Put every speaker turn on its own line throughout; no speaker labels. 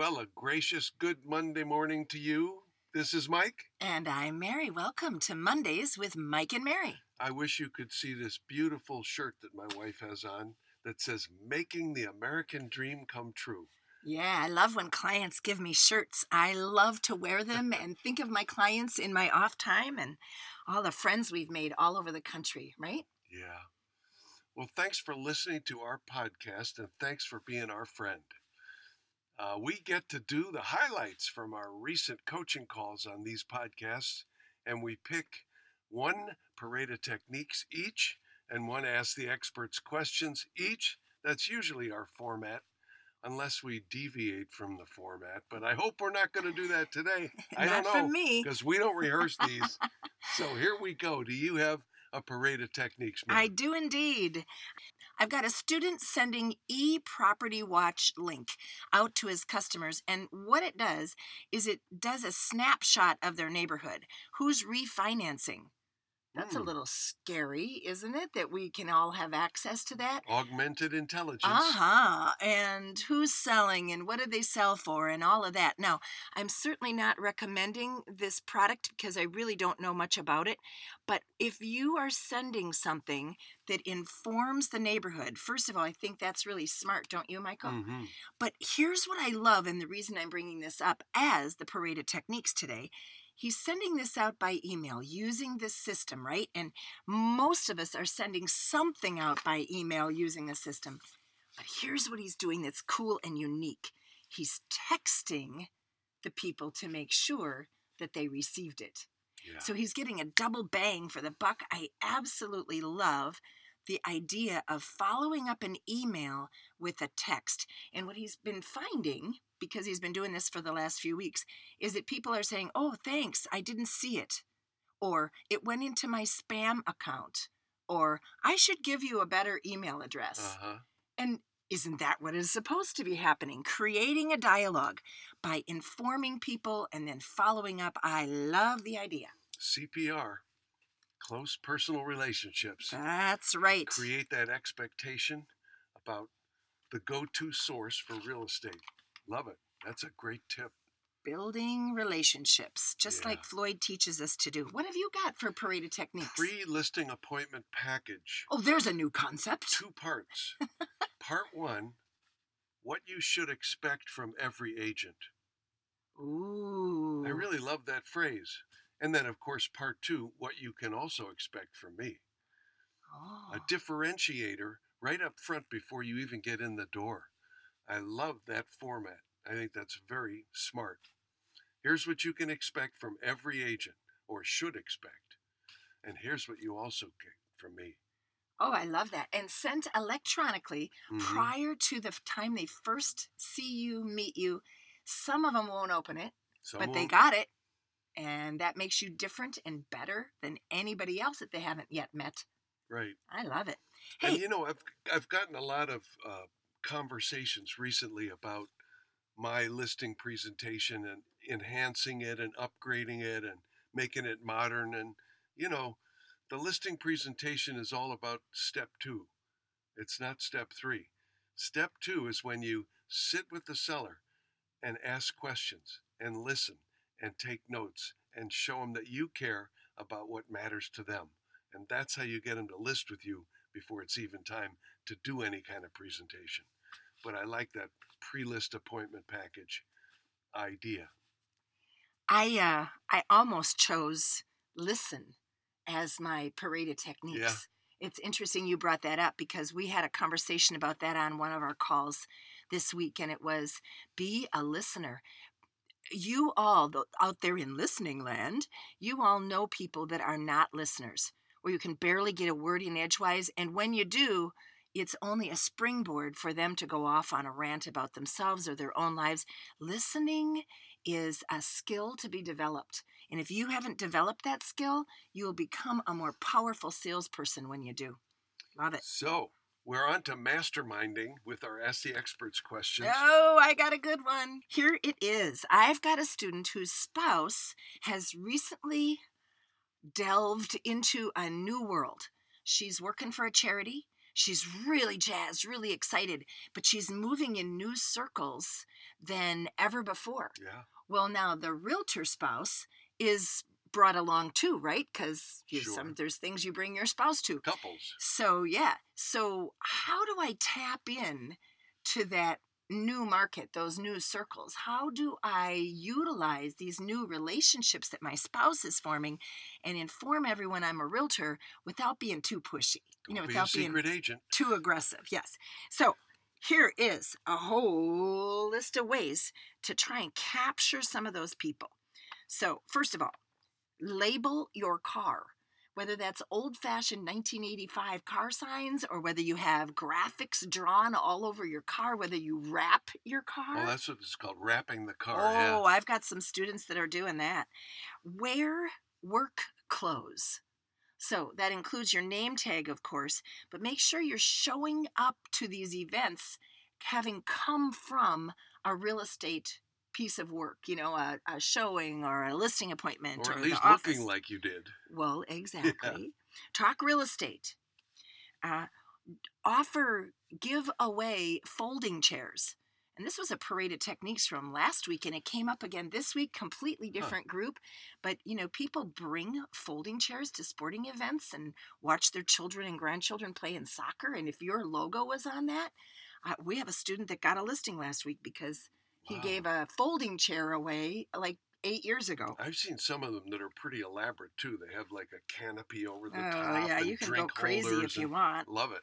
Well, a gracious good Monday morning to you. This is Mike.
And I'm Mary. Welcome to Mondays with Mike and Mary.
I wish you could see this beautiful shirt that my wife has on that says Making the American Dream Come True.
Yeah, I love when clients give me shirts. I love to wear them and think of my clients in my off time and all the friends we've made all over the country, right?
Yeah. Well, thanks for listening to our podcast and thanks for being our friend. Uh, we get to do the highlights from our recent coaching calls on these podcasts, and we pick one parade of techniques each and one ask the experts questions each. That's usually our format, unless we deviate from the format. But I hope we're not going to do that today. I don't
for
know
me.
because we don't rehearse these. so here we go. Do you have a parade of techniques? Mary?
I do indeed. I've got a student sending e property watch link out to his customers, and what it does is it does a snapshot of their neighborhood. Who's refinancing? That's a
Hmm.
little scary, isn't it? That we can all have access to that.
Augmented intelligence.
Uh huh. And who's selling and what do they sell for and all of that. Now, I'm certainly not recommending this product because I really don't know much about it. But if you are sending something that informs the neighborhood, first of all, I think that's really smart, don't you, Michael?
Mm-hmm.
But here's what I love, and the reason I'm bringing this up as the parade of techniques today. He's sending this out by email using this system, right? And most of us are sending something out by email using the system. But here's what he's doing that's cool and unique he's texting the people to make sure that they received it.
Yeah.
So he's getting a double bang for the buck. I absolutely love the idea of following up an email with a text. And what he's been finding, because he's been doing this for the last few weeks, is that people are saying, Oh, thanks, I didn't see it. Or it went into my spam account. Or I should give you a better email address.
Uh-huh.
And isn't that what is supposed to be happening? Creating a dialogue by informing people and then following up. I love the idea.
CPR, close personal relationships.
That's right.
Create that expectation about the go to source for real estate. Love it. That's a great tip.
Building relationships, just
Yeah.
like Floyd teaches us to do. What have you got for Parade Techniques?
Pre listing appointment package,
oh, there's a new concept.
two parts. Part one what you should expect from every agent.
Ooh.
I really love that phrase. And then, of course, part two what you can also expect from me.
Oh.
a differentiator right up front before you even get in the door. I love that format. I think that's very smart. Here's what you can expect from every agent, or should expect. And here's what you also get from me.
Oh, I love that. And sent electronically
Mhm.
prior to the time they first see you, meet you. Some of them won't open it,
Some
but they
won't-
got it. And that makes you different and better than anybody else that they haven't yet met.
right.
I love it.
And
Hey,
you know, I've I've gotten a lot of uh, conversations recently about my listing presentation and enhancing it and upgrading it and making it modern. And you know, the listing presentation is all about step two. It's not step three. Step two is when you sit with the seller and ask questions and listen and take notes and show them that you care about what matters to them. And that's how you get them to list with you before it's even time to do any kind of presentation. But I like that pre-list appointment package idea.
I uh, I almost chose listen as my parade of techniques. It's interesting you brought that up because we had a conversation about that on one of our calls this week, and it was be a listener. You all out there in listening land, you all know people that are not listeners, where you can barely get a word in edgewise, and when you do, it's only a springboard for them to go off on a rant about themselves or their own lives. Listening is a skill to be developed. And if you haven't developed that skill, you will become a more powerful salesperson when you do. Love it.
So we're on to masterminding with our Ask the Experts questions.
Oh, I got a good one. Here it is. I've got a student whose spouse has recently delved into a new world. She's working for a charity. She's really jazzed, really excited, but she's moving in new circles than ever before.
Yeah.
Well, now the realtor spouse is brought along too, right? Because
Sure.
some there's things you bring your spouse to.
Couples.
So yeah. So how do I tap in to that new market, those new circles? How do I utilize these new relationships that my spouse is forming and inform everyone I'm a realtor without being too pushy? You know,
Don't be a
without being
agent.
too aggressive. Yes. So here is a whole list of ways to try and capture some of those people. So, first of all, label your car. Whether that's old fashioned 1985 car signs or whether you have graphics drawn all over your car, whether you wrap your oh, car.
Oh, that's what it's called, wrapping the car.
Oh,
yeah.
I've got some students that are doing that. Wear work clothes. So that includes your name tag, of course, but make sure you're showing up to these events having come from a real estate piece of work, you know, a, a showing or a listing appointment
Or
or,
at least
office.
looking like you did.
Well, exactly. Talk real estate. Uh, offer, give away folding chairs. And this was a parade of techniques from last week, and it came up again this week, completely different group. But, you know, people bring folding chairs to sporting events and watch their children and grandchildren play in soccer. And if your logo was on that, uh, we have a student that got a listing last week because he
Wow.
gave a folding chair away like eight years ago.
I've seen some of them that are pretty elaborate too. They have like a canopy over the
Oh,
top.
Oh
yeah,
you can go crazy if you want.
Love it.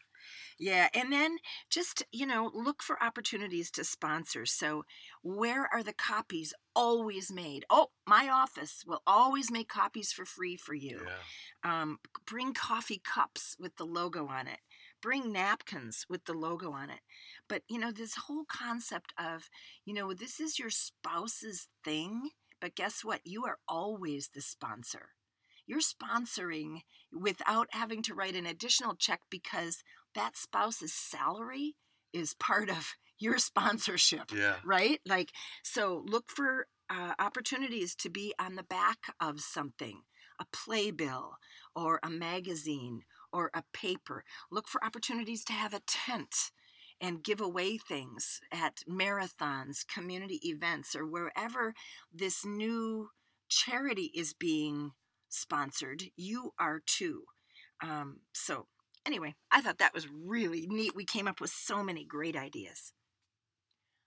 Yeah, and then just, you know, look for opportunities to sponsor. So, where are the copies always made? Oh, my office will always make copies for free for you.
Yeah.
Um, bring coffee cups with the logo on it. Bring napkins with the logo on it. But, you know, this whole concept of, you know, this is your spouse's thing, but guess what? You are always the sponsor. You're sponsoring without having to write an additional check because that spouse's salary is part of your sponsorship
Yeah.
right? Like, so look for uh, opportunities to be on the back of something, a playbill or a magazine or a paper. Look for opportunities to have a tent and give away things at marathons, community events, or wherever this new charity is being sponsored. You are too. Um, so, anyway, I thought that was really neat. We came up with so many great ideas.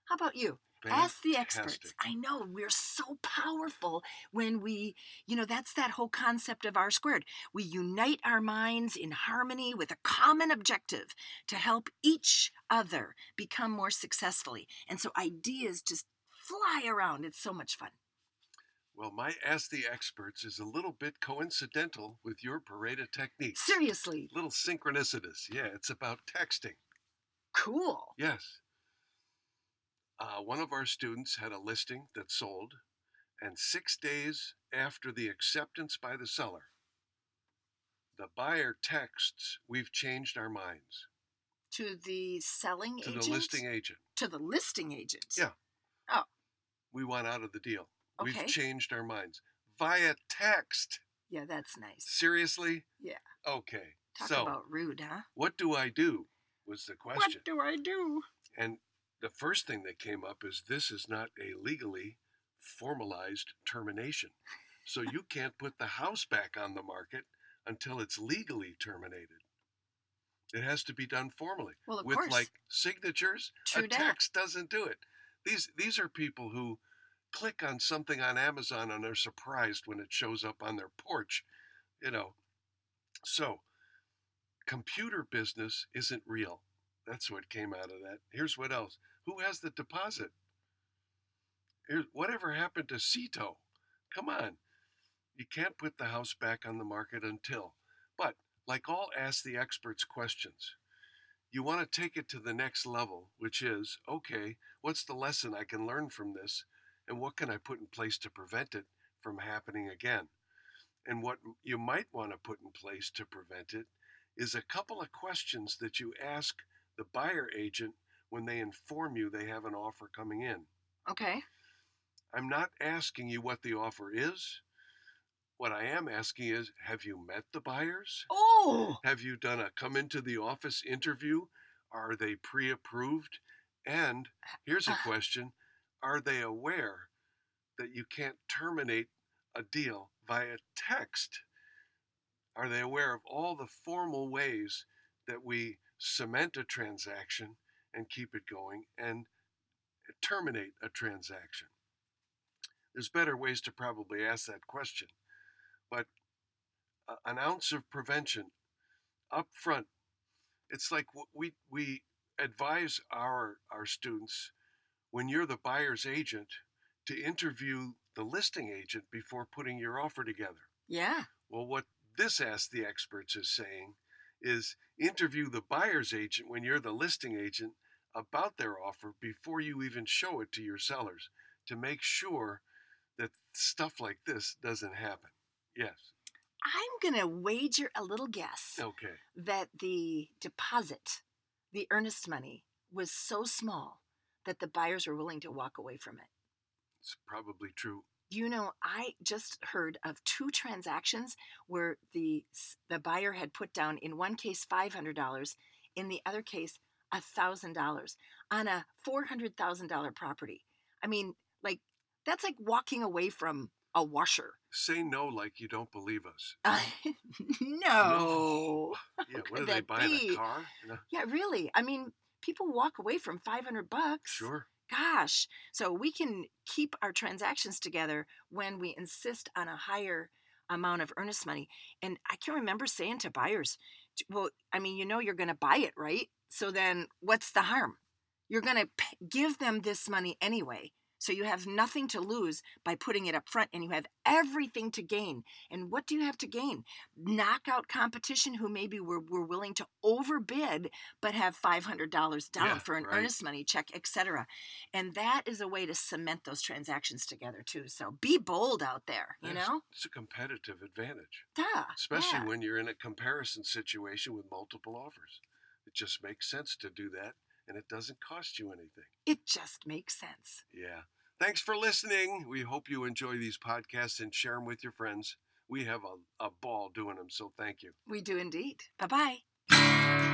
How about you? Ask the experts. I know we're so powerful when we, you know, that's that whole concept of R squared. We unite our minds in harmony with a common objective to help each other become more successfully. And so ideas just fly around. It's so much fun.
Well, my Ask the Experts is a little bit coincidental with your parade of techniques.
Seriously,
Little synchronicitous. Yeah, it's about texting.
cool.
Yes. Uh, one of our students had a listing that sold, and six days after the acceptance by the seller, the buyer texts, We've changed our minds
To the selling
to
agent?
the listing agent.
To the listing agent.
Yeah. Oh. We want out of the deal.
Okay.
We've changed our minds via text.
Yeah, that's nice.
Seriously?
Yeah.
Okay.
Talk
so,
about rude, huh?
what do I do? Was the question.
What do I do?
And the first thing that came up is this is not a legally formalized termination. So you can't put the house back on the market until it's legally terminated. It has to be done formally
Well, of
with
course.
like signatures.
True
a text doesn't do it. These these are people who click on something on Amazon and are surprised when it shows up on their porch, you know. So, computer business isn't real. That's what came out of that. Here's what else. Who has the deposit? Whatever happened to Cito? Come on. You can't put the house back on the market until. But like all ask the experts questions, you want to take it to the next level, which is okay, what's the lesson I can learn from this? And what can I put in place to prevent it from happening again? And what you might want to put in place to prevent it is a couple of questions that you ask the buyer agent when they inform you they have an offer coming in.
Okay.
I'm not asking you what the offer is What I am asking is have you met the buyers?
Oh,
Have you done a come into the office interview? Are they pre approved? And here's a
Uh.
question Are they aware that you can't terminate a deal via text? Are they aware of all the formal ways that we cement a transaction and keep it going and terminate a transaction? There's better ways to probably ask that question, but an ounce of prevention up front. It's like we we advise our our students when you're the buyer's agent to interview the listing agent before putting your offer together.
yeah.
Well, what this Ask the Experts is saying is interview the buyer's agent when you're the listing agent about their offer before you even show it to your sellers to make sure that stuff like this doesn't happen. Yes.
I'm going to wager a little guess
Okay.
that the deposit, the earnest money, was so small that the buyers were willing to walk away from it.
It's probably true.
You know, I just heard of two transactions where the the buyer had put down in one case $500, in the other case $1,000 on a $400,000 property. I mean, like that's like walking away from a washer.
Say no like you don't believe us.
no.
Yeah, what are they buying
be?
a car? No,
Yeah, really. I mean, people walk away from 500 bucks.
sure.
Gosh. So we can keep our transactions together when we insist on a higher amount of earnest money. And I can remember saying to buyers, well, I mean, you know, you're going to buy it, right? So then what's the harm? You're going to give them this money anyway. So you have nothing to lose by putting it up front and you have everything to gain. And what do you have to gain? Knockout competition who maybe were, were willing to overbid but have $500 down
Yeah,
for an
right.
earnest money check, etc. And that is a way to cement those transactions together too. So be bold out there, you
Yes,
know?
It's a competitive advantage,
Duh.
especially
yeah.
when you're in a comparison situation with multiple offers. It just makes sense to do that, and it doesn't cost you anything.
it just makes sense.
Yeah. Thanks for listening. We hope you enjoy these podcasts and share them with your friends. We have a, a ball doing them, so thank you.
We do indeed. Bye bye.